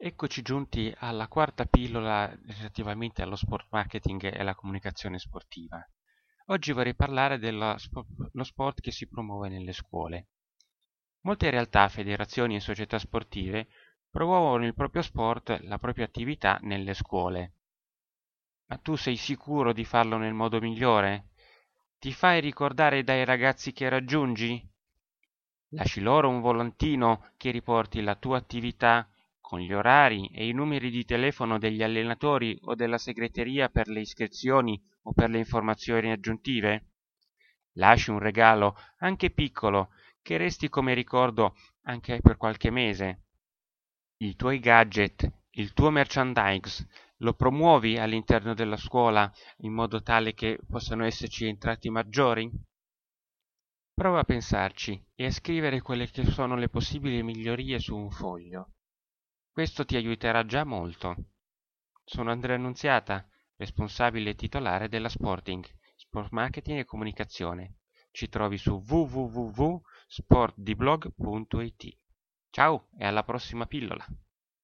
Eccoci giunti alla quarta pillola relativamente allo sport marketing e alla comunicazione sportiva. Oggi vorrei parlare dello sport che si promuove nelle scuole. Molte realtà, federazioni e società sportive promuovono il proprio sport, la propria attività nelle scuole. Ma tu sei sicuro di farlo nel modo migliore? Ti fai ricordare dai ragazzi che raggiungi? Lasci loro un volantino che riporti la tua attività con gli orari e i numeri di telefono degli allenatori o della segreteria per le iscrizioni o per le informazioni aggiuntive? Lasci un regalo, anche piccolo, che resti come ricordo anche per qualche mese. I tuoi gadget, il tuo merchandise, lo promuovi all'interno della scuola in modo tale che possano esserci entrati maggiori? Prova a pensarci e a scrivere quelle che sono le possibili migliorie su un foglio. Questo ti aiuterà già molto. Sono Andrea Annunziata, responsabile titolare della Sporting, Sport Marketing e Comunicazione. Ci trovi su www.sportdiblog.it. Ciao e alla prossima pillola!